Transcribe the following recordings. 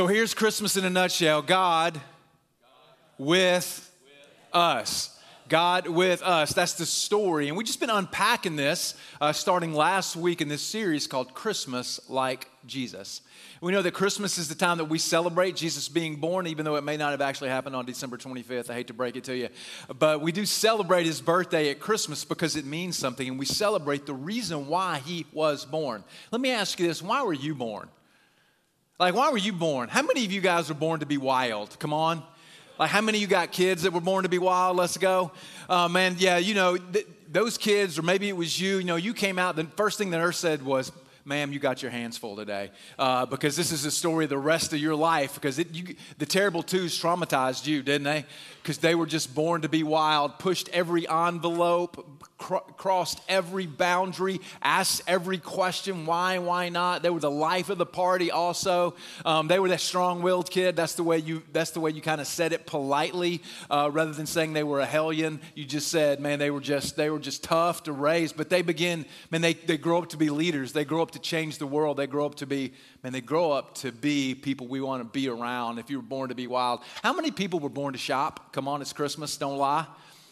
So here's Christmas in a nutshell God with us. God with us. That's the story. And we've just been unpacking this uh, starting last week in this series called Christmas Like Jesus. We know that Christmas is the time that we celebrate Jesus being born, even though it may not have actually happened on December 25th. I hate to break it to you. But we do celebrate his birthday at Christmas because it means something, and we celebrate the reason why he was born. Let me ask you this why were you born? Like, why were you born? How many of you guys were born to be wild? Come on. Like, how many of you got kids that were born to be wild? Let's go. Man, yeah, you know, th- those kids, or maybe it was you, you know, you came out, the first thing the nurse said was, ma'am, you got your hands full today. Uh, because this is the story of the rest of your life. Because it, you, the terrible twos traumatized you, didn't they? Because they were just born to be wild, pushed every envelope, cr- crossed every boundary, asked every question why, why not. They were the life of the party also. Um, they were that strong willed kid. That's the way you, that's the way you kind of said it politely uh, rather than saying they were a hellion. You just said, man, they were just, they were just tough to raise. But they begin, man, they, they grow up to be leaders. They grow up to change the world. They grow up to be, man, they grow up to be people we want to be around if you were born to be wild. How many people were born to shop? Come on, it's Christmas, don't lie.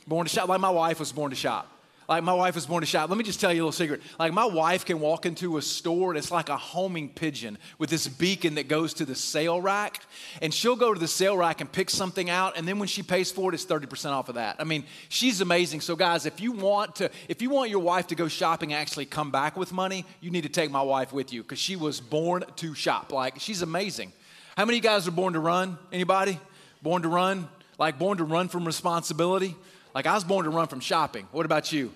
Born to shop, like my wife was born to shop. Like my wife was born to shop. Let me just tell you a little secret. Like my wife can walk into a store and it's like a homing pigeon with this beacon that goes to the sale rack. And she'll go to the sale rack and pick something out. And then when she pays for it, it's 30% off of that. I mean, she's amazing. So guys, if you want to, if you want your wife to go shopping and actually come back with money, you need to take my wife with you because she was born to shop. Like she's amazing. How many of you guys are born to run? Anybody? Born to run? Like born to run from responsibility? Like I was born to run from shopping. What about you?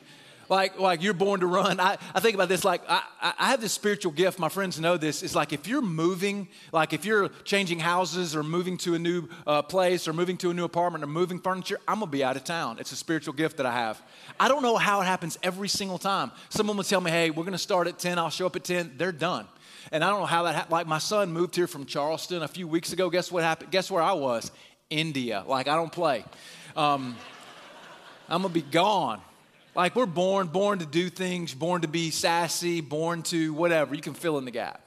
Like, like you're born to run. I, I think about this like I, I have this spiritual gift. My friends know this. It's like if you're moving, like if you're changing houses or moving to a new uh, place or moving to a new apartment or moving furniture, I'm gonna be out of town. It's a spiritual gift that I have. I don't know how it happens every single time. Someone will tell me, hey, we're gonna start at 10, I'll show up at 10, they're done. And I don't know how that happened. Like my son moved here from Charleston a few weeks ago. Guess what happened? Guess where I was? India. Like I don't play. Um, I'm gonna be gone. Like we're born, born to do things, born to be sassy, born to whatever. You can fill in the gap.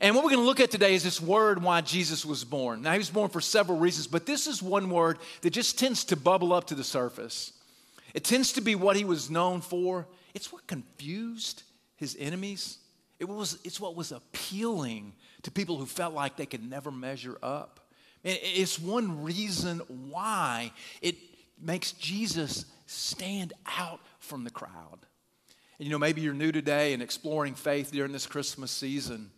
And what we're going to look at today is this word why Jesus was born. Now, he was born for several reasons, but this is one word that just tends to bubble up to the surface. It tends to be what he was known for. It's what confused his enemies. It was, it's what was appealing to people who felt like they could never measure up. It's one reason why it makes Jesus stand out from the crowd. And you know, maybe you're new today and exploring faith during this Christmas season.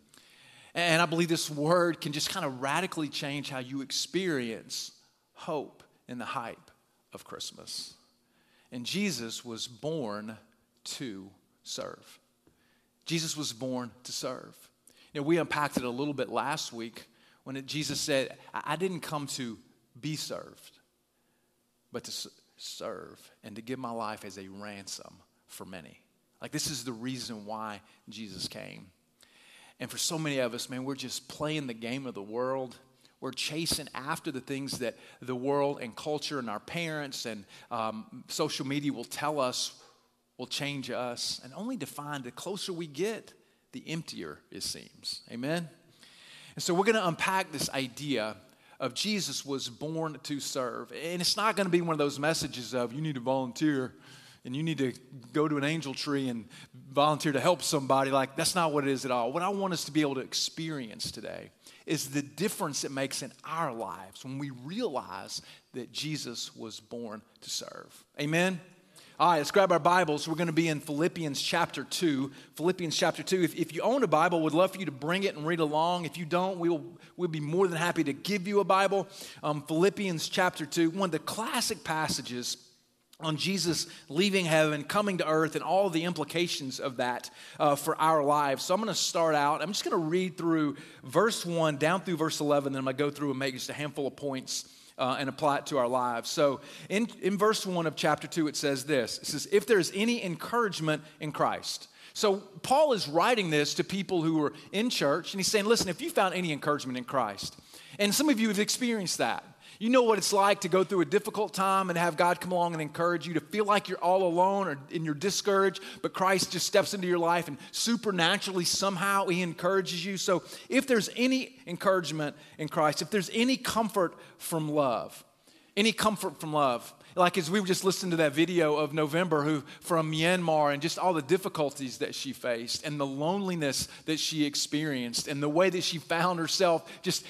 And I believe this word can just kind of radically change how you experience hope in the hype of Christmas. And Jesus was born to serve. Jesus was born to serve. You know, we unpacked it a little bit last week when it, Jesus said, I didn't come to be served, but to serve and to give my life as a ransom for many. Like, this is the reason why Jesus came. And for so many of us, man, we're just playing the game of the world. We're chasing after the things that the world and culture and our parents and um, social media will tell us will change us, and only to find the closer we get, the emptier it seems. Amen? And so we're going to unpack this idea of Jesus was born to serve. And it's not going to be one of those messages of you need to volunteer and you need to go to an angel tree and volunteer to help somebody. Like, that's not what it is at all. What I want us to be able to experience today is the difference it makes in our lives when we realize that Jesus was born to serve. Amen? All right, let's grab our Bibles. We're going to be in Philippians chapter 2. Philippians chapter 2. If, if you own a Bible, we'd love for you to bring it and read along. If you don't, we'll, we'll be more than happy to give you a Bible. Um, Philippians chapter 2, one of the classic passages on Jesus leaving heaven, coming to earth, and all the implications of that uh, for our lives. So I'm going to start out. I'm just going to read through verse 1 down through verse 11, then I'm going to go through and make just a handful of points uh, and apply it to our lives. So in, in verse 1 of chapter 2, it says this It says, If there's any encouragement in Christ. So Paul is writing this to people who are in church, and he's saying, Listen, if you found any encouragement in Christ, and some of you have experienced that. You know what it's like to go through a difficult time and have God come along and encourage you to feel like you're all alone or and you're discouraged, but Christ just steps into your life and supernaturally somehow he encourages you. So if there's any encouragement in Christ, if there's any comfort from love, any comfort from love, like as we were just listened to that video of November who from Myanmar and just all the difficulties that she faced and the loneliness that she experienced and the way that she found herself just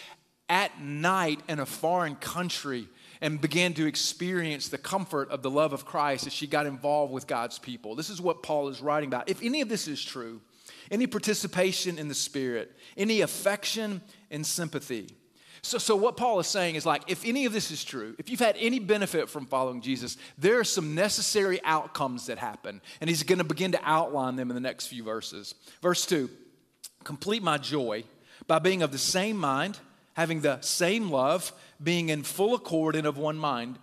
at night in a foreign country and began to experience the comfort of the love of Christ as she got involved with God's people. This is what Paul is writing about. If any of this is true, any participation in the Spirit, any affection and sympathy, so, so what Paul is saying is like, if any of this is true, if you've had any benefit from following Jesus, there are some necessary outcomes that happen. And he's going to begin to outline them in the next few verses. Verse 2 Complete my joy by being of the same mind, having the same love, being in full accord and of one mind.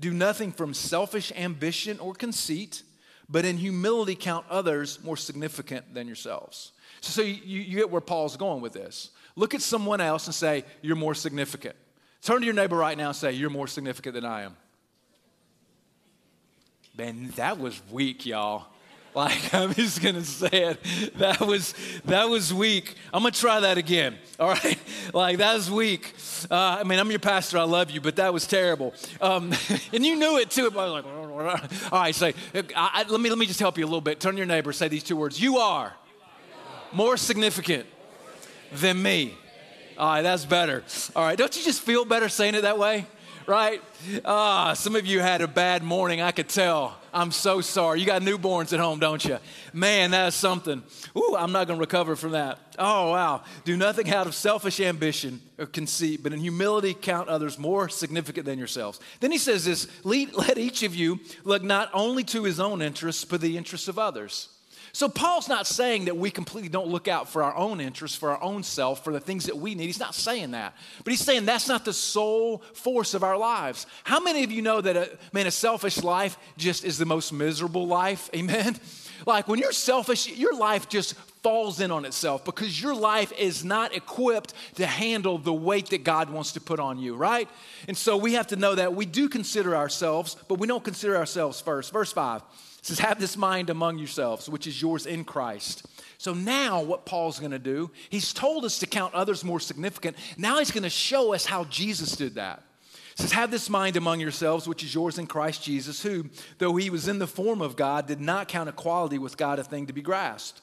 Do nothing from selfish ambition or conceit, but in humility count others more significant than yourselves. So, so you, you get where Paul's going with this. Look at someone else and say, You're more significant. Turn to your neighbor right now and say, You're more significant than I am. Man, that was weak, y'all. Like I'm just gonna say it. That was that was weak. I'm gonna try that again. All right, like that was weak. Uh, I mean, I'm your pastor. I love you, but that was terrible. Um, and you knew it too. But like, all right, say. I, I, let me let me just help you a little bit. Turn to your neighbor. Say these two words. You are more significant than me. All right, that's better. All right, don't you just feel better saying it that way? Right? Ah, some of you had a bad morning, I could tell. I'm so sorry. You got newborns at home, don't you? Man, that's something. Ooh, I'm not going to recover from that. Oh, wow. Do nothing out of selfish ambition or conceit, but in humility count others more significant than yourselves. Then he says this let each of you look not only to his own interests, but the interests of others. So Paul's not saying that we completely don't look out for our own interests, for our own self, for the things that we need. He's not saying that. But he's saying that's not the sole force of our lives. How many of you know that a man a selfish life just is the most miserable life? Amen. Like when you're selfish, your life just falls in on itself because your life is not equipped to handle the weight that God wants to put on you, right? And so we have to know that we do consider ourselves, but we don't consider ourselves first. Verse 5 says, Have this mind among yourselves, which is yours in Christ. So now, what Paul's to do, he's told us to count others more significant. Now he's to show us how Jesus did that. He says, Have this mind among yourselves, which is yours in Christ Jesus, who, though he was in the form of God, did not count equality with God a thing to be grasped.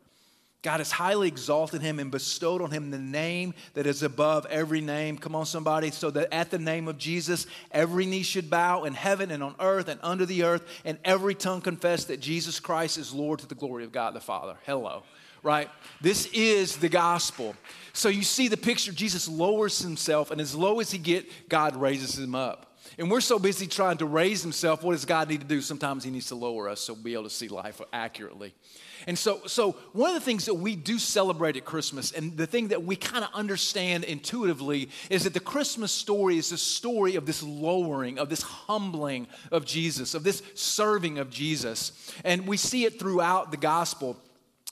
God has highly exalted him and bestowed on him the name that is above every name. Come on, somebody. So that at the name of Jesus, every knee should bow in heaven and on earth and under the earth, and every tongue confess that Jesus Christ is Lord to the glory of God the Father. Hello. Right? This is the gospel. So you see the picture Jesus lowers himself, and as low as he get, God raises him up. And we're so busy trying to raise himself. What does God need to do? Sometimes he needs to lower us so we'll be able to see life accurately. And so, so one of the things that we do celebrate at Christmas, and the thing that we kind of understand intuitively, is that the Christmas story is the story of this lowering, of this humbling of Jesus, of this serving of Jesus. And we see it throughout the gospel.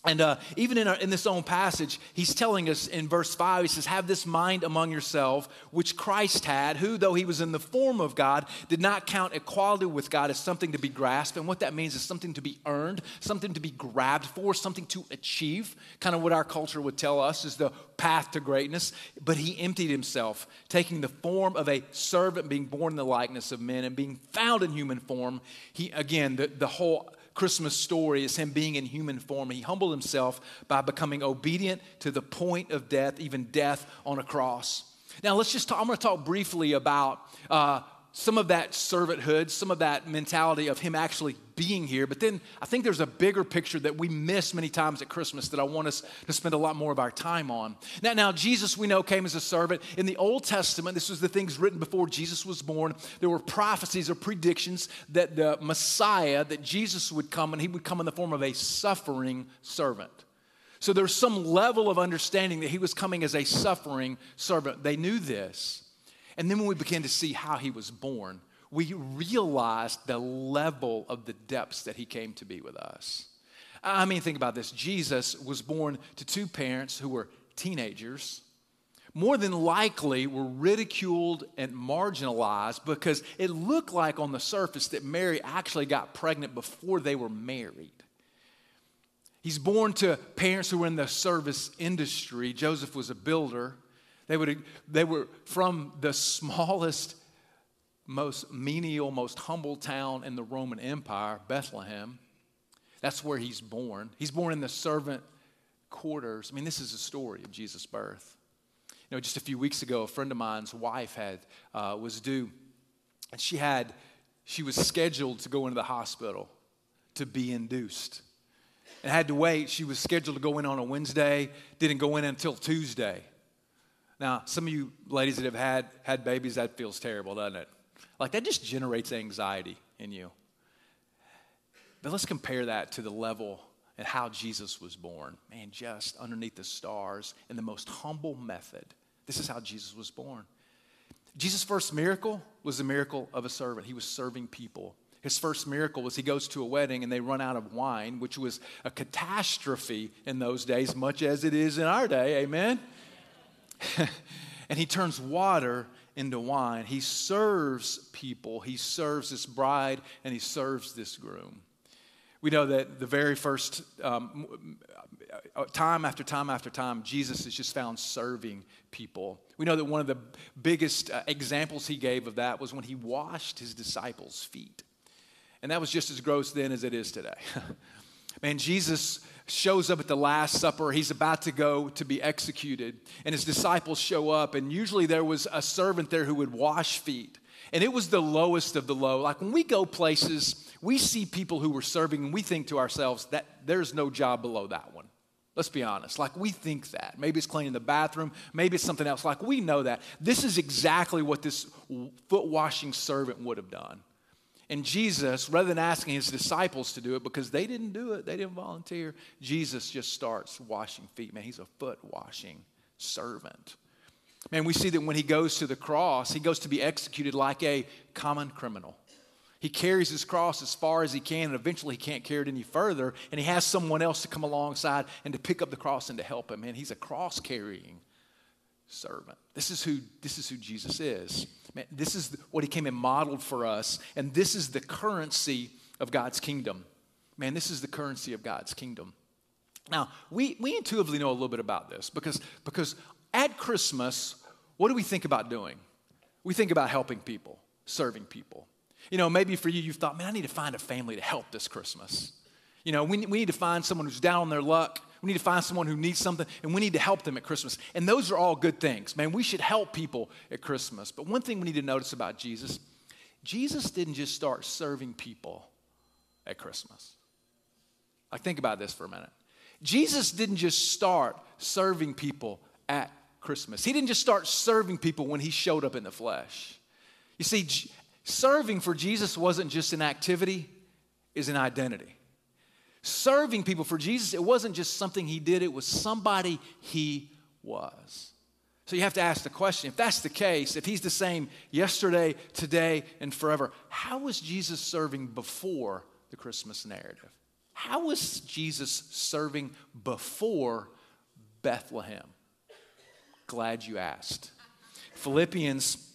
And uh, even in, our, in this own passage, he's telling us in verse 5, he says, Have this mind among yourself, which Christ had, who, though he was in the form of God, did not count equality with God as something to be grasped. And what that means is something to be earned, something to be grabbed for, something to achieve. Kind of what our culture would tell us is the path to greatness. But he emptied himself, taking the form of a servant, being born in the likeness of men, and being found in human form. He, again, the, the whole Christmas story is him being in human form. He humbled himself by becoming obedient to the point of death, even death on a cross. Now, let's just talk, I'm going to talk briefly about uh, some of that servanthood, some of that mentality of him actually being here. But then I think there's a bigger picture that we miss many times at Christmas that I want us to spend a lot more of our time on. Now, now Jesus, we know, came as a servant. In the Old Testament, this was the things written before Jesus was born. There were prophecies or predictions that the Messiah, that Jesus would come, and he would come in the form of a suffering servant. So there's some level of understanding that he was coming as a suffering servant. They knew this. And then when we began to see how he was born, we realized the level of the depths that he came to be with us. I mean, think about this Jesus was born to two parents who were teenagers. More than likely were ridiculed and marginalized because it looked like on the surface that Mary actually got pregnant before they were married. He's born to parents who were in the service industry. Joseph was a builder. They, would, they were from the smallest most menial, most humble town in the Roman Empire, Bethlehem. That's where he's born. He's born in the servant quarters. I mean, this is a story of Jesus' birth. You know, just a few weeks ago, a friend of mine's wife had uh, was due, and she had she was scheduled to go into the hospital to be induced, and had to wait. She was scheduled to go in on a Wednesday, didn't go in until Tuesday. Now, some of you ladies that have had had babies, that feels terrible, doesn't it? Like that just generates anxiety in you. But let's compare that to the level and how Jesus was born. Man, just underneath the stars in the most humble method. This is how Jesus was born. Jesus' first miracle was the miracle of a servant. He was serving people. His first miracle was he goes to a wedding and they run out of wine, which was a catastrophe in those days, much as it is in our day. Amen? and he turns water into wine. He serves people, he serves this bride, and he serves this groom. We know that the very first um, time after time after time, Jesus is just found serving people. We know that one of the biggest uh, examples he gave of that was when he washed his disciples' feet. And that was just as gross then as it is today. Man, Jesus shows up at the Last Supper. He's about to go to be executed, and his disciples show up. And usually there was a servant there who would wash feet. And it was the lowest of the low. Like when we go places, we see people who were serving, and we think to ourselves that there's no job below that one. Let's be honest. Like we think that. Maybe it's cleaning the bathroom, maybe it's something else. Like we know that. This is exactly what this foot washing servant would have done. And Jesus, rather than asking his disciples to do it because they didn't do it, they didn't volunteer, Jesus just starts washing feet. Man, he's a foot washing servant. Man, we see that when he goes to the cross, he goes to be executed like a common criminal. He carries his cross as far as he can, and eventually he can't carry it any further, and he has someone else to come alongside and to pick up the cross and to help him. Man, he's a cross carrying servant. This is who, this is who Jesus is. Man, this is what he came and modeled for us, and this is the currency of God's kingdom. Man, this is the currency of God's kingdom. Now, we, we intuitively know a little bit about this because, because at Christmas, what do we think about doing? We think about helping people, serving people. You know, maybe for you, you've thought, man, I need to find a family to help this Christmas. You know, we, we need to find someone who's down on their luck we need to find someone who needs something, and we need to help them at Christmas. And those are all good things. Man, we should help people at Christmas. But one thing we need to notice about Jesus Jesus didn't just start serving people at Christmas. Like, think about this for a minute. Jesus didn't just start serving people at Christmas, He didn't just start serving people when He showed up in the flesh. You see, serving for Jesus wasn't just an activity, is an identity. Serving people for Jesus, it wasn't just something he did, it was somebody he was. So you have to ask the question if that's the case, if he's the same yesterday, today, and forever, how was Jesus serving before the Christmas narrative? How was Jesus serving before Bethlehem? Glad you asked. Philippians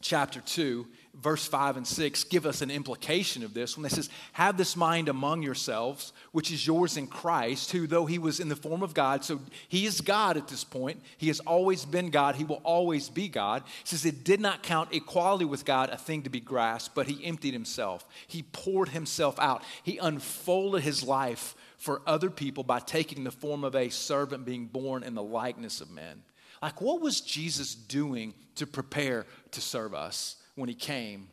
chapter 2 verse 5 and 6 give us an implication of this when it says, Have this mind among yourselves, which is yours in Christ, who, though he was in the form of God, so he is God at this point, he has always been God, he will always be God. It says, It did not count equality with God a thing to be grasped, but he emptied himself. He poured himself out. He unfolded his life for other people by taking the form of a servant being born in the likeness of men. Like, what was Jesus doing to prepare to serve us? When he came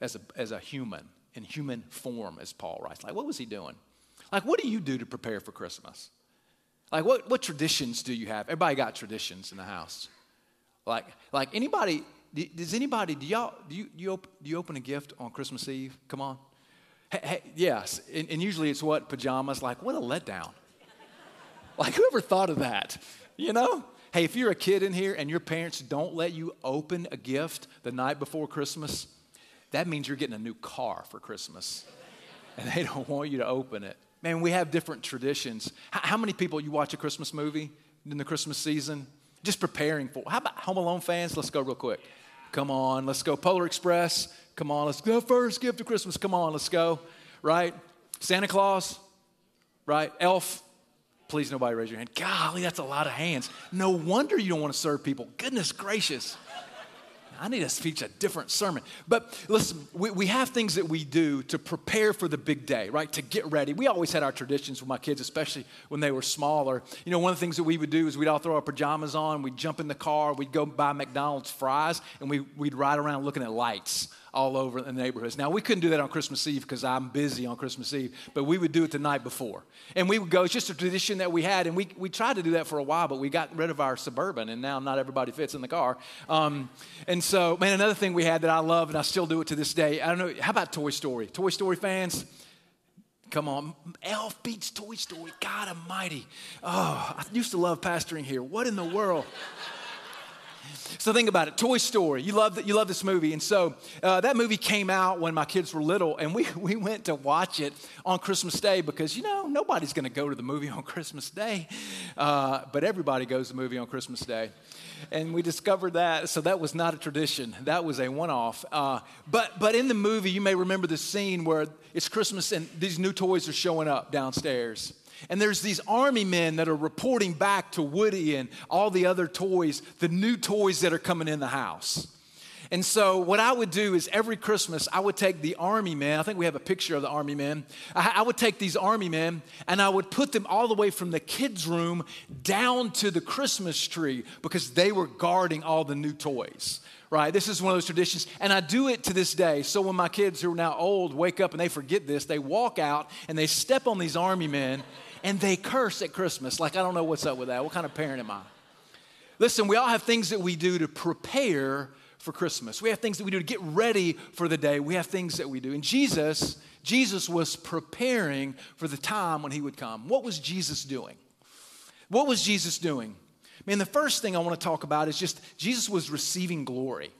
as a, as a human, in human form, as Paul writes. Like, what was he doing? Like, what do you do to prepare for Christmas? Like, what, what traditions do you have? Everybody got traditions in the house. Like, like anybody, does anybody, do y'all, do you, do you, open, do you open a gift on Christmas Eve? Come on. Hey, hey, yes, and, and usually it's what? Pajamas. Like, what a letdown. like, whoever thought of that? You know? Hey, if you're a kid in here and your parents don't let you open a gift the night before Christmas, that means you're getting a new car for Christmas. And they don't want you to open it. Man, we have different traditions. How many people you watch a Christmas movie in the Christmas season? Just preparing for. How about Home Alone fans? Let's go real quick. Come on, let's go. Polar Express. Come on, let's go. First gift of Christmas. Come on, let's go. Right? Santa Claus. Right? Elf. Please, nobody raise your hand. Golly, that's a lot of hands. No wonder you don't want to serve people. Goodness gracious. I need to speak a different sermon. But listen, we, we have things that we do to prepare for the big day, right? To get ready. We always had our traditions with my kids, especially when they were smaller. You know, one of the things that we would do is we'd all throw our pajamas on, we'd jump in the car, we'd go buy McDonald's fries, and we, we'd ride around looking at lights all over the neighborhoods. Now, we couldn't do that on Christmas Eve because I'm busy on Christmas Eve, but we would do it the night before. And we would go, it's just a tradition that we had, and we, we tried to do that for a while, but we got rid of our Suburban, and now not everybody fits in the car. Um, and so, man, another thing we had that I love, and I still do it to this day, I don't know, how about Toy Story? Toy Story fans? Come on, Elf beats Toy Story. God Almighty. Oh, I used to love pastoring here. What in the world? So think about it. Toy Story. You love that. You love this movie, and so uh, that movie came out when my kids were little, and we we went to watch it on Christmas Day because you know nobody's going to go to the movie on Christmas Day, uh, but everybody goes to the movie on Christmas Day, and we discovered that. So that was not a tradition. That was a one-off. Uh, but but in the movie, you may remember the scene where it's Christmas and these new toys are showing up downstairs. And there's these army men that are reporting back to Woody and all the other toys, the new toys that are coming in the house. And so, what I would do is every Christmas, I would take the army men. I think we have a picture of the army men. I, I, would take these army men and I would put them all the way from the kids' room down to the Christmas tree because they were guarding all the new toys, right? This is one of those traditions. And I do it to this day. So, when my kids who are now old wake up and they forget this, they walk out and they step on these army men and they curse at Christmas. Like, I don't know what's up with that. What kind of parent am I? Listen, we all have things that we do to prepare for Christmas. We have things that we do to get ready for the day. We have things that we do. And Jesus, Jesus was preparing for the time when he would come. What was Jesus doing? What was Jesus doing? Man, the first thing I want to talk about is just Jesus was receiving glory.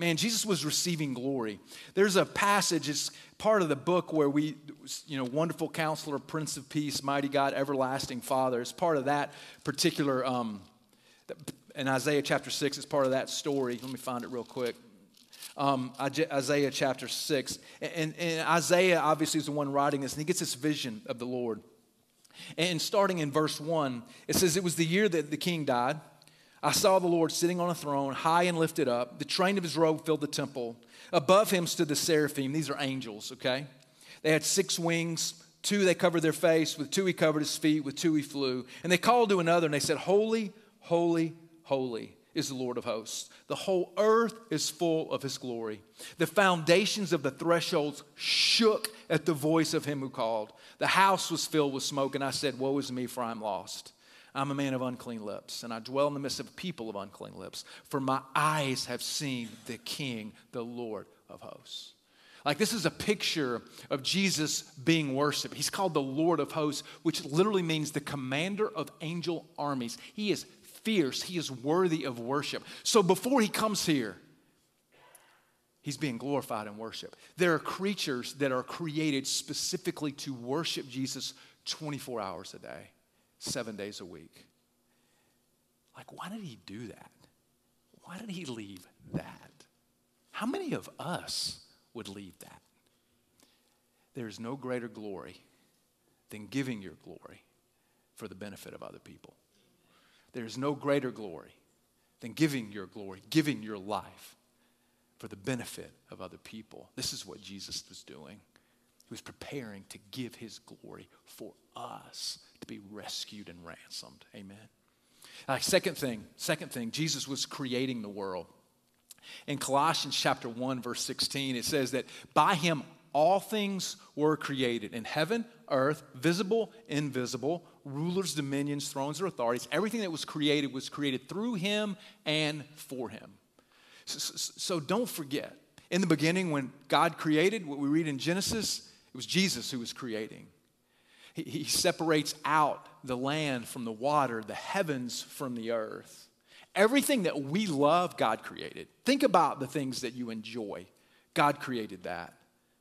Man, Jesus was receiving glory. There's a passage, it's part of the book where we, you know, wonderful counselor, Prince of Peace, mighty God, everlasting Father. It's part of that particular, um, in Isaiah chapter 6, it's part of that story. Let me find it real quick. Um, Isaiah chapter 6. And, and Isaiah obviously is the one writing this, and he gets this vision of the Lord. And starting in verse 1, it says, It was the year that the king died. I saw the Lord sitting on a throne, high and lifted up. The train of his robe filled the temple. Above him stood the seraphim. These are angels, okay? They had six wings. Two they covered their face, with two he covered his feet, with two he flew. And they called to another and they said, Holy, holy, holy is the Lord of hosts. The whole earth is full of his glory. The foundations of the thresholds shook at the voice of him who called. The house was filled with smoke, and I said, Woe is me, for I'm lost. I'm a man of unclean lips, and I dwell in the midst of people of unclean lips. For my eyes have seen the King, the Lord of hosts. Like, this is a picture of Jesus being worshiped. He's called the Lord of hosts, which literally means the commander of angel armies. He is fierce, he is worthy of worship. So, before he comes here, he's being glorified in worship. There are creatures that are created specifically to worship Jesus 24 hours a day seven days a week. Like, why did he do that? Why did he leave that? How many of us would leave that? There's no greater glory than giving your glory for the benefit of other people. There's no greater glory than giving your glory, giving your life for the benefit of other people. This is what Jesus was doing. He was preparing to give his glory for us to be rescued and ransomed. Amen. Uh, second thing, second thing, Jesus was creating the world. In Colossians chapter 1, verse 16, it says that by him all things were created in heaven, earth, visible, invisible, rulers, dominions, thrones, or authorities. Everything that was created was created through him and for him. So, so, so don't forget, in the beginning, when God created, what we read in Genesis, it was Jesus who was creating. He, he separates out the land from the water, the heavens from the earth. Everything that we love, God created. Think about the things that you enjoy. God created that.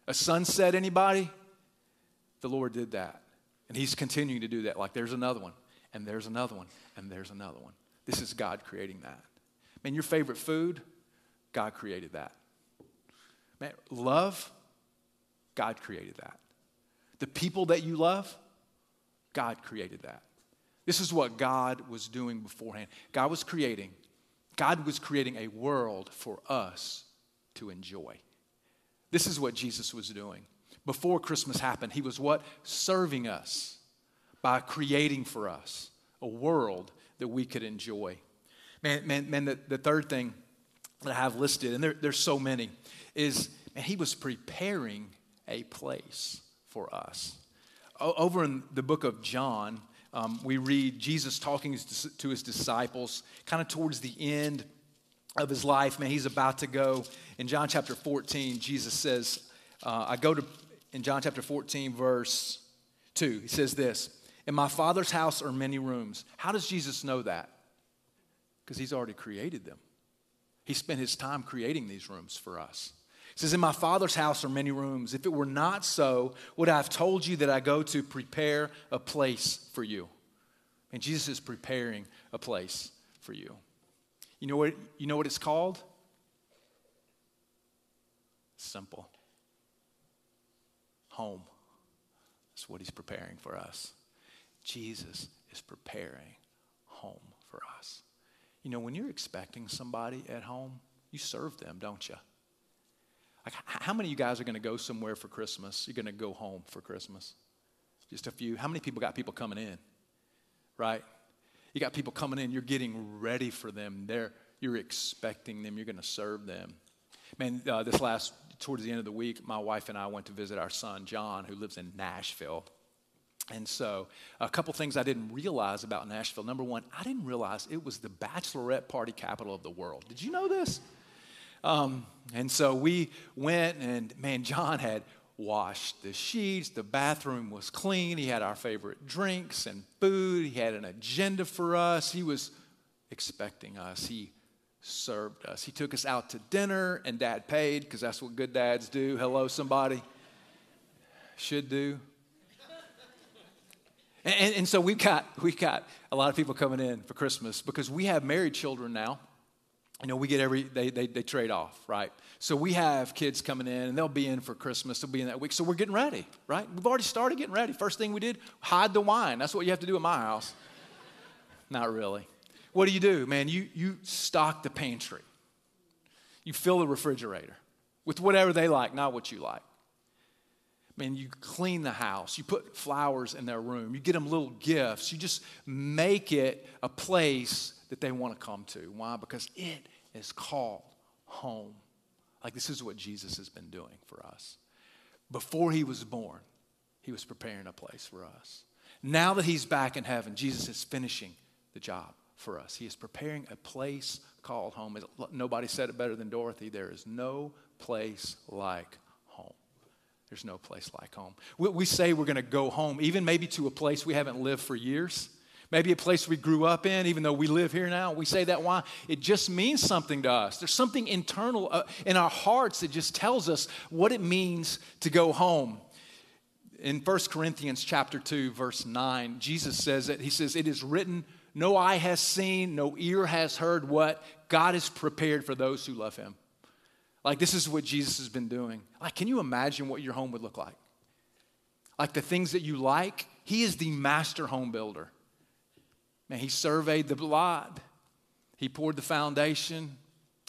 A sunset, anybody? The Lord did that. And He's continuing to do that. Like there's another one, and there's another one, and there's another one. This is God creating that. Man, your favorite food, God created that. Man, love, God created that. The people that you love, God created that. This is what God was doing beforehand. God was creating, God was creating a world for us to enjoy. This is what Jesus was doing. Before Christmas happened, he was what? Serving us by creating for us a world that we could enjoy. Man, man, man the, the third thing that I have listed, and there, there's so many, is man, he was preparing a place for us. O- over in the book of John, um, we read Jesus talking to his disciples kind of towards the end of his life. Man, he's about to go. In John chapter 14, Jesus says, uh, I go to, in John chapter 14, verse 2, he says this In my Father's house are many rooms. How does Jesus know that? Because he's already created them. He spent his time creating these rooms for us. Says, In my Father's house are many rooms. If it were not so, would I have told you that I go to prepare a place for you? And Jesus is preparing a place for you. You know what, you know what it's called? Simple. Home. That's what he's preparing for us. Jesus is preparing home for us. You know, when you're expecting somebody at home, you serve them, don't you? Like, how many of you guys are going to go somewhere for Christmas? You're going to go home for Christmas? Just a few. How many people got people coming in? Right? You got people coming in, you're getting ready for them. They're, you're expecting them, you're going to serve them. Man, uh, this last, towards the end of the week, my wife and I went to visit our son, John, who lives in Nashville. And so, a couple things I didn't realize about Nashville. Number one, I didn't realize it was the bachelorette party capital of the world. Did you know this? Um, and so we went, and man, John had washed the sheets. The bathroom was clean. He had our favorite drinks and food. He had an agenda for us. He was expecting us. He served us. He took us out to dinner, and dad paid because that's what good dads do. Hello, somebody. Should do. And, and, so we've got, we've got a lot of people coming in for Christmas because we have married children now. You know, we get every, they, they, they trade off, right? So we have kids coming in and they'll be in for Christmas. They'll be in that week. So we're getting ready, right? We've already started getting ready. First thing we did, hide the wine. That's what you have to do in my house. Not really. What do you do, man? You, you stock the pantry. You fill the refrigerator with whatever they like, not what you like. Man, you clean the house. You put flowers in their room. You get them little gifts. You just make it a place that they want to come to. Why? Because it is called home. Like this is what Jesus has been doing for us. Before he was born, he was preparing a place for us. Now that he's back in heaven, Jesus is finishing the job for us. He is preparing a place called home. Nobody said it better than Dorothy. There is no place like. There's no place like home. We, we say we're going to go home, even maybe to a place we haven't lived for years. Maybe a place we grew up in, even though we live here now. We say that why? It just means something to us. There's something internal uh, in our hearts that just tells us what it means to go home. In 1 Corinthians chapter 2, verse 9, Jesus says that He says, It is written, no eye has seen, no ear has heard what God has prepared for those who love him. Like, this is what Jesus has been doing. Like, can you imagine what your home would look like? Like, the things that you like, He is the master home builder. Man, he surveyed the lot, he poured the foundation.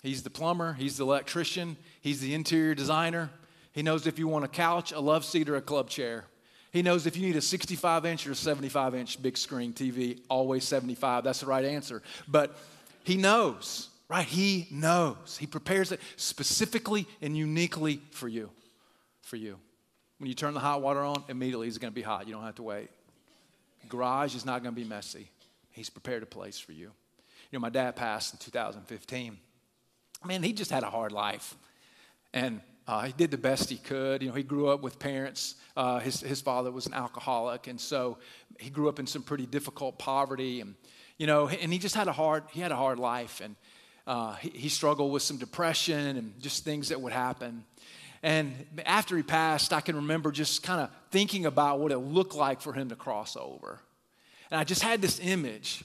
He's the plumber, he's the electrician, he's the interior designer. He knows if you want a couch, a love seat, or a club chair. He knows if you need a 65 inch or a 75 inch big screen TV, always 75. That's the right answer. But he knows, right? He knows. He prepares it specifically and uniquely for you. For you. When you turn the hot water on, immediately it's going to be hot. You don't have to wait. Garage is not going to be messy. He's prepared a place for you. You know, my dad passed in 2015. Man, he just had a hard life. And uh, he did the best he could. You know, he grew up with parents. Uh, his, his father was an alcoholic. And so he grew up in some pretty difficult poverty. And, You know, and he just had a hard, he had a hard life. And uh, he, he struggled with some depression and just things that would happen. And after he passed, I can remember just kind of thinking about what it looked like for him to cross over. And I just had this image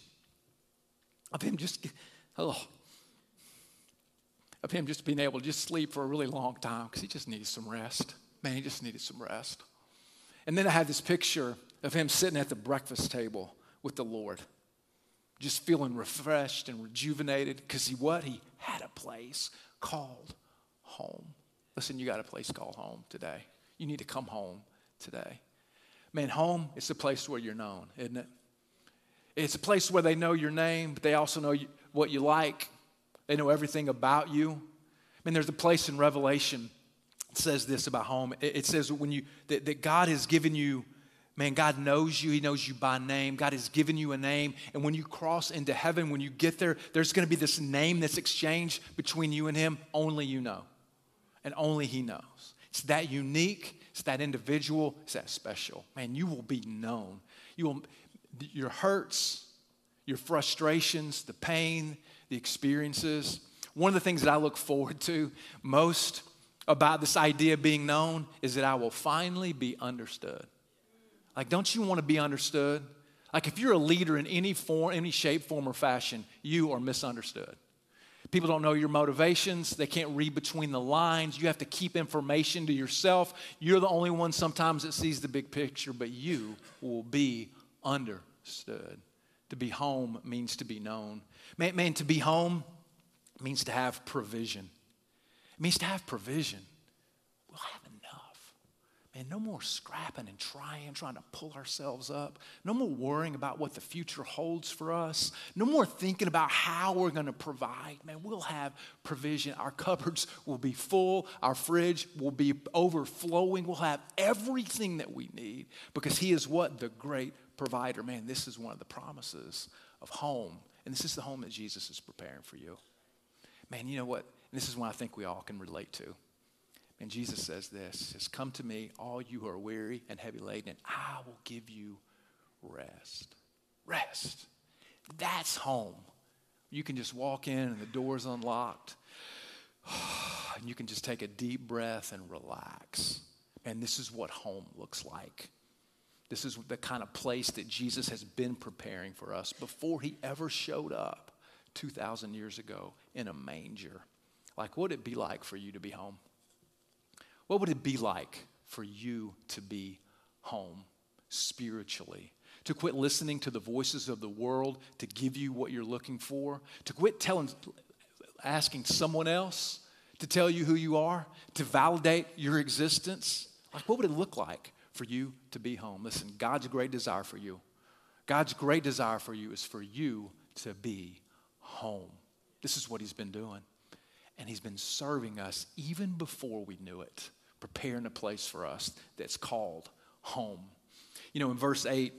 of him just, oh, of him just being able to just sleep for a really long time because he just needed some rest. Man, he just needed some rest. And then I had this picture of him sitting at the breakfast table with the Lord, just feeling refreshed and rejuvenated because he what? He had a place called home. Listen, you got a place called home today. You need to come home today. Man, home is the place where you're known, isn't it? It's a place where they know your name, but they also know what you like. They know everything about you. I mean, there's a place in Revelation that says this about home. It, it says when you that, that God has given you, man, God knows you. He knows you by name. God has given you a name. And when you cross into heaven, when you get there, there's going to be this name that's exchanged between you and Him. Only you know and only He knows. It's that unique, it's that individual, it's that special. Man, you will be known. You will, your hurts, your frustrations, the pain, the experiences. One of the things that I look forward to most about this idea of being known is that I will finally be understood. Like, don't you want to be understood? Like, if you're a leader in any form, any shape, form, or fashion, you are misunderstood. People don't know your motivations. They can't read between the lines. You have to keep information to yourself. You're the only one sometimes that sees the big picture, but you will be understood. To be home means to be known. Man, man to be home means to have provision. It means to have provision. We'll have Man, no more scrapping and trying, trying to pull ourselves up. No more worrying about what the future holds for us. No more thinking about how we're going to provide. Man, we'll have provision. Our cupboards will be full. Our fridge will be overflowing. We'll have everything that we need because He is what? The great provider. Man, this is one of the promises of home. And this is the home that Jesus is preparing for you. Man, you know what? And this is one I think we all can relate to. And Jesus says this says, Come to me, all you who are weary and heavy laden, and I will give you rest. Rest. That's home. You can just walk in and the door's unlocked. And you can just take a deep breath and relax. And this is what home looks like. This is the kind of place that Jesus has been preparing for us before he ever showed up 2,000 years ago in a manger. Like, what would it be like for you to be home? What would it be like for you to be home spiritually? To quit listening to the voices of the world to give you what you're looking for? To quit telling, asking someone else to tell you who you are? To validate your existence? Like, what would it look like for you to be home? Listen, God's great desire for you, God's great desire for you is for you to be home. This is what He's been doing. And He's been serving us even before we knew it, preparing a place for us that's called home. You know, in verse 8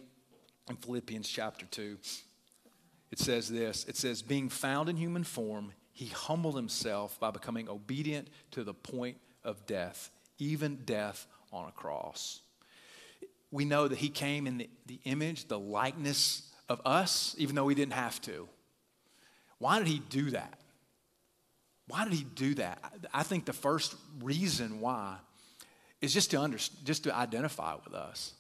in Philippians chapter 2, it says this it says, Being found in human form, he humbled himself by becoming obedient to the point of death, even death on a cross. We know that he came in the, the image, the likeness of us, even though he didn't have to. Why did he do that? Why did he do that? I think the first reason why is just to under, just to identify with us.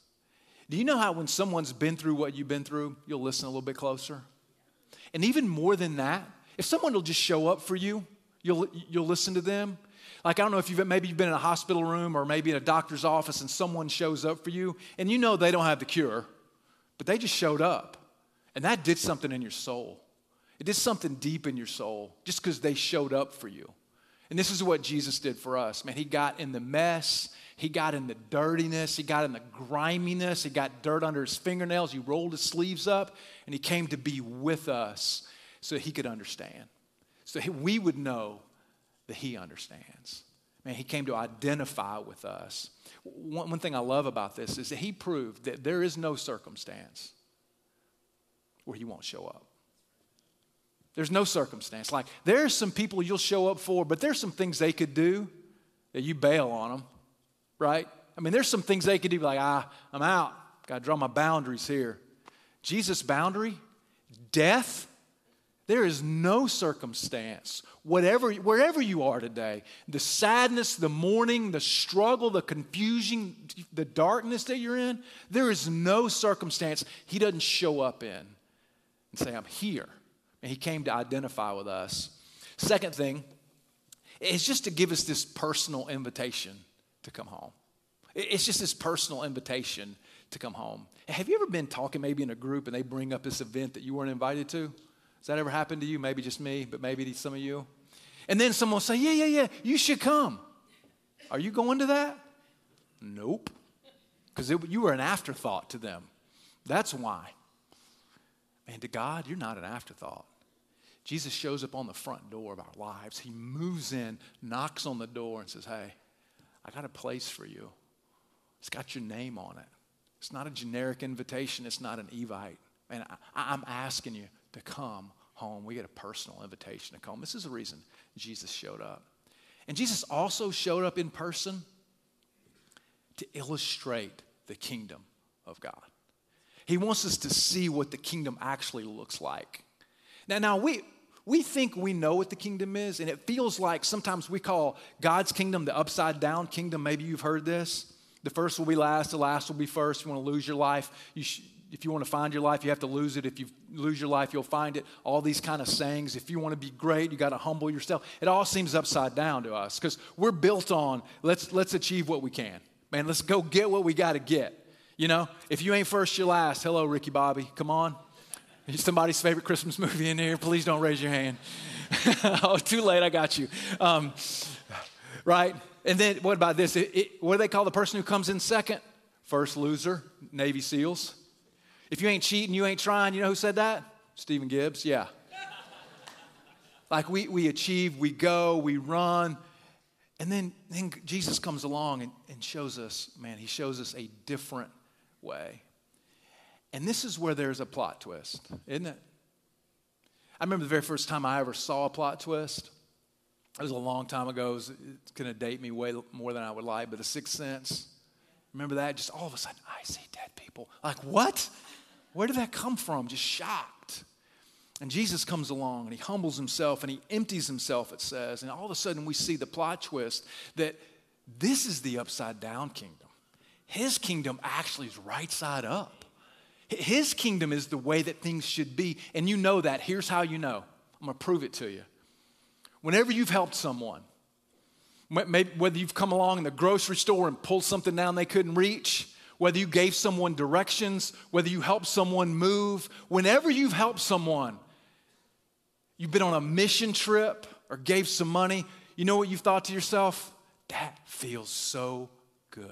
Do you know how when someone's been through what you've been through, you'll listen a little bit closer? And even more than that, if someone will just show up for you, you'll you'll listen to them. Like I don't know if you've maybe you've been in a hospital room or maybe in a doctor's office and someone shows up for you and you know they don't have the cure, but they just showed up. And that did something in your soul. It did something deep in your soul just because they showed up for you. And this is what Jesus did for us. Man, he got in the mess, he got in the dirtiness, he got in the griminess, he got dirt under his fingernails, he rolled his sleeves up, and he came to be with us so he could understand. So we would know that he understands. Man, he came to identify with us. One, one thing I love about this is that he proved that there is no circumstance where he won't show up. There's no circumstance. Like, there's some people you'll show up for, but there's some things they could do that you bail on them, right? I mean, there's some things they could do, like, ah, I'm out. Got to draw my boundaries here. Jesus' boundary death, there is no circumstance, whatever, wherever you are today, the sadness, the mourning, the struggle, the confusion, the darkness that you're in, there is no circumstance He doesn't show up in and say, I'm here. And He came to identify with us. Second thing is just to give us this personal invitation to come home. It's just this personal invitation to come home. Have you ever been talking maybe in a group and they bring up this event that you weren't invited to? Has that ever happened to you? Maybe just me, but maybe some of you. And then someone will say, Yeah, yeah, yeah, you should come. Are you going to that? Nope. Because you were an afterthought to them. That's why. Man, to God, you're not an afterthought. Jesus shows up on the front door of our lives. He moves in, knocks on the door, and says, Hey, I got a place for you. It's got your name on it. It's not a generic invitation, it's not an Evite. And I, am asking you to come home. We get a personal invitation to come. This is the reason Jesus showed up. And Jesus also showed up in person to illustrate the kingdom of God. He wants us to see what the kingdom actually looks like. Now, now we, we think we know what the kingdom is, and it feels like sometimes we call God's kingdom the upside down kingdom. Maybe you've heard this. The first will be last, the last will be first. If you want to lose your life, you sh- if you want to find your life, you have to lose it. If you lose your life, you'll find it. All these kind of sayings. If you want to be great, you got to humble yourself. It all seems upside down to us because we're built on let's let's achieve what we can. Man, let's go get what we got to get. You know, if you ain't first, you're last. Hello, Ricky Bobby. Come on. Somebody's favorite Christmas movie in here. Please don't raise your hand. oh, too late. I got you. Um, right? And then what about this? It, it, what do they call the person who comes in second? First loser, Navy SEALs. If you ain't cheating, you ain't trying. You know who said that? Stephen Gibbs. Yeah. like we, we achieve, we go, we run. And then, then Jesus comes along and, and shows us, man, he shows us a different way. And this is where there's a plot twist, isn't it? I remember the very first time I ever saw a plot twist. It was a long time ago. It it's going to date me way more than I would like, but The Sixth Sense. Remember that? Just all of a sudden, I see dead people. Like, what? Where did that come from? Just shocked. And Jesus comes along and he humbles himself and he empties himself, it says. And all of a sudden, we see the plot twist that this is the upside down kingdom. His kingdom actually is right side up. His kingdom is the way that things should be. And you know that. Here's how you know I'm going to prove it to you. Whenever you've helped someone, maybe whether you've come along in the grocery store and pulled something down they couldn't reach, whether you gave someone directions, whether you helped someone move, whenever you've helped someone, you've been on a mission trip or gave some money, you know what you've thought to yourself? That feels so good.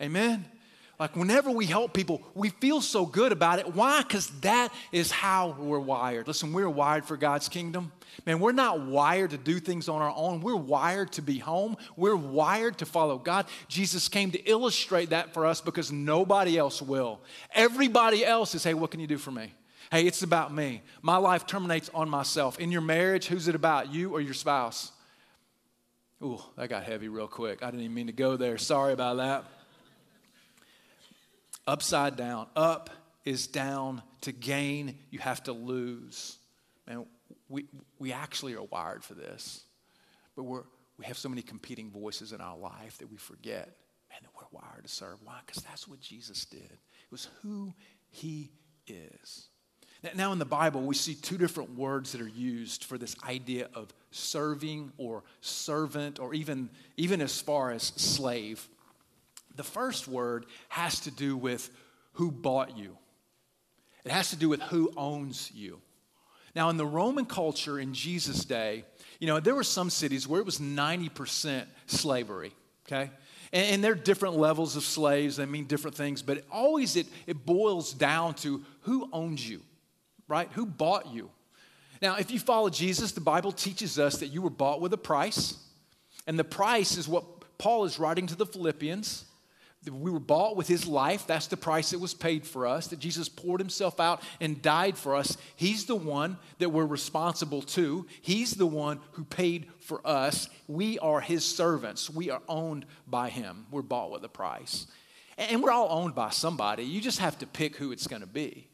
Amen? Like whenever we help people, we feel so good about it. Why? Because that is how we're wired. Listen, we're wired for God's kingdom. Man, we're not wired to do things on our own. We're wired to be home. We're wired to follow God. Jesus came to illustrate that for us because nobody else will. Everybody else is, hey, what can you do for me? Hey, it's about me. My life terminates on myself. In your marriage, who's it about, you or your spouse? Ooh, that got heavy real quick. I didn't even mean to go there. Sorry about that upside down. Up is down. To gain, you have to lose. And we, we actually are wired for this. But we're, we have so many competing voices in our life that we forget, man, that we're wired to serve. Why? Because that's what Jesus did. It was who he is. Now, in the Bible, we see two different words that are used for this idea of serving or servant, or even, even as far as slave. The first word has to do with who bought you, it has to do with who owns you. Now, in the Roman culture in Jesus' day, you know, there were some cities where it was 90% slavery, okay? And, and there are different levels of slaves, they mean different things, but always it, it boils down to who owns you, right? Who bought you? Now, if you follow Jesus, the Bible teaches us that you were bought with a price, and the price is what Paul is writing to the Philippians we were bought with his life. That's the price that was paid for us, that Jesus poured himself out and died for us. He's the one that we're responsible to. He's the one who paid for us. We are his servants. We are owned by him. We're bought with a price. And we're all owned by somebody. You just have to pick who it's going to be.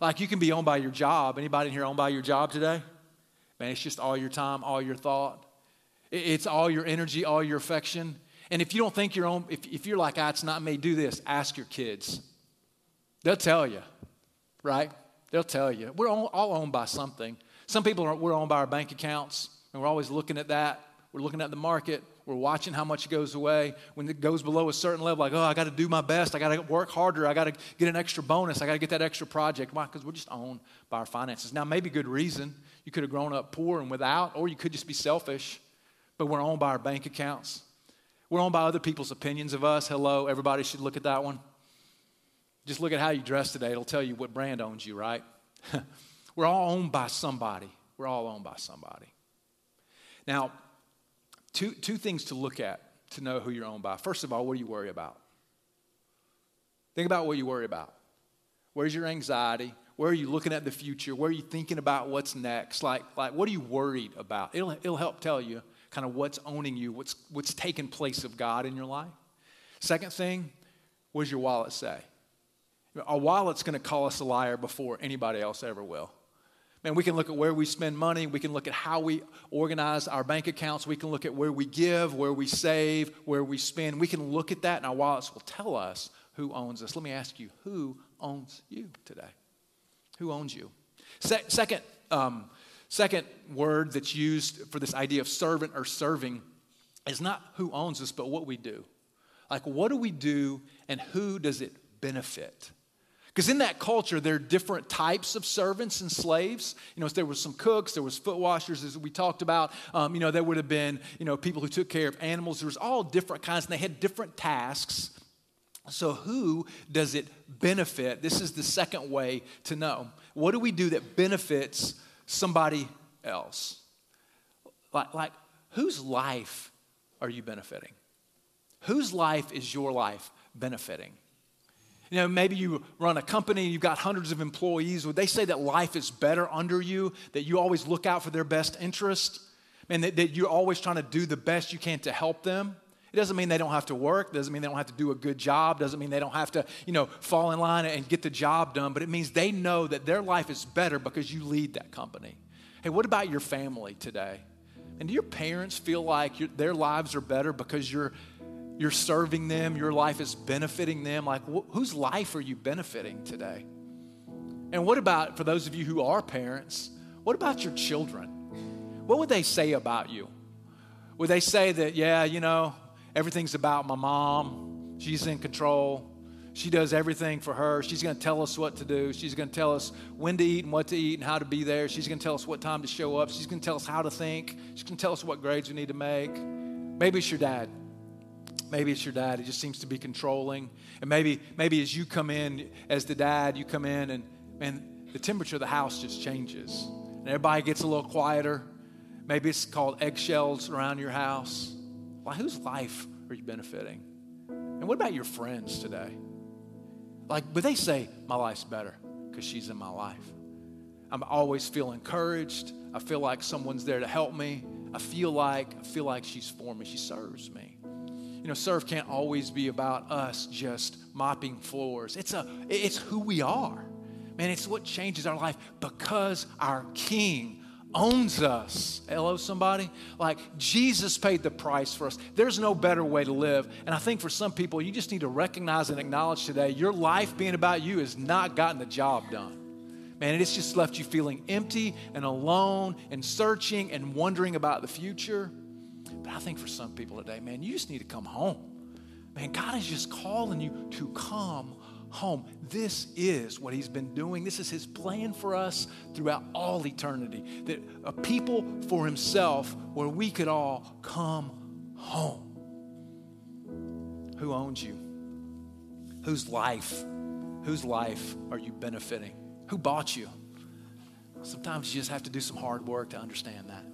Like you can be owned by your job. Anybody in here owned by your job today? Man, it's just all your time, all your thought. It's all your energy, all your affection. And if you don't think you're owned, if, if you're like, ah, it's not me, do this, ask your kids. They'll tell you, right? They'll tell you. We're all, all owned by something. Some people are, we're owned by our bank accounts, and we're always looking at that. We're looking at the market. We're watching how much goes away. When it goes below a certain level, like, oh, I got to do my best. I got to work harder. I got to get an extra bonus. I got to get that extra project. Why? Because we're just owned by our finances. Now, maybe good reason. You could have grown up poor and without, or you could just be selfish, but we're owned by our bank accounts. We're owned by other people's opinions of us. Hello, everybody should look at that one. Just look at how you dress today. It'll tell you what brand owns you, right? we're all owned by somebody. We're all owned by somebody. Now, two, two things to look at to know who you're owned by. First of all, what do you worry about? Think about what you worry about. Where's your anxiety? Where are you looking at the future? Where are you thinking about what's next? Like, like what are you worried about? It'll, it'll help tell you kind of what's owning you, what's, what's taking place of God in your life. Second thing, what does your wallet say? Our wallet's going to call us a liar before anybody else ever will. Man, we can look at where we spend money. We can look at how we organize our bank accounts. We can look at where we give, where we save, where we spend. We can look at that, and our wallets will tell us who owns us. Let me ask you who owns you today? Who owns you? Se- second, um, second word that's used for this idea of servant or serving is not who owns us, but what we do. Like, what do we do, and who does it benefit? Because in that culture, there are different types of servants and slaves. You know, there was some cooks, there was foot washers, as we talked about. Um, you know, there would have been, you know, people who took care of animals. There was all different kinds, and they had different tasks. So, who does it benefit? This is the second way to know. What do we do that benefits somebody else? Like, like whose life are you benefiting? Whose life is your life benefiting? You know, maybe you run a company, you've got hundreds of employees. Would they say that life is better under you, that you always look out for their best interest, and that, that you're always trying to do the best you can to help them? It doesn't mean they don't have to work, doesn't mean they don't have to do a good job, doesn't mean they don't have to, you know, fall in line and get the job done, but it means they know that their life is better because you lead that company. Hey, what about your family today? And do your parents feel like their lives are better because you're you're serving them, your life is benefiting them. Like, wh- whose life are you benefiting today? And what about, for those of you who are parents, what about your children? What would they say about you? Would they say that, yeah, you know, everything's about my mom, she's in control, she does everything for her. She's going to tell us what to do. She's going to tell us when to eat and what to eat and how to be there. She's going to tell us what time to show up. She's going to tell us how to think. She's going to tell us what grades we need to make. Maybe it's your dad. Maybe it's your dad. It just seems to be controlling. And maybe, maybe as you come in, as the dad, you come in and, and the temperature of the house just changes. And everybody gets a little quieter. Maybe it's called eggshells around your house. Whose life are you benefiting? And what about your friends today? Like, but they say, my life's better because she's in my life. I'm always feel encouraged. I feel like someone's there to help me. I feel like I feel like she's for me. She serves me you know, serve can't always be about us just mopping floors. It's, a, it's who we are. Man, it's what changes our life because our King owns us. Hello, somebody? Like Jesus paid the price for us. There's no better way to live. And I think for some people, you just need to recognize and acknowledge today your life being about you has not gotten the job done. Man, it's just left you feeling empty and alone and searching and wondering about the future. But I think for some people today, man, you just need to come home. Man, God is just calling you to come home. This is what He's been doing. This is His plan for us throughout all eternity. That a people for Himself where we could all come home. Who owns you? Whose life? Whose life are you benefiting? Who bought you? Sometimes you just have to do some hard work to understand that.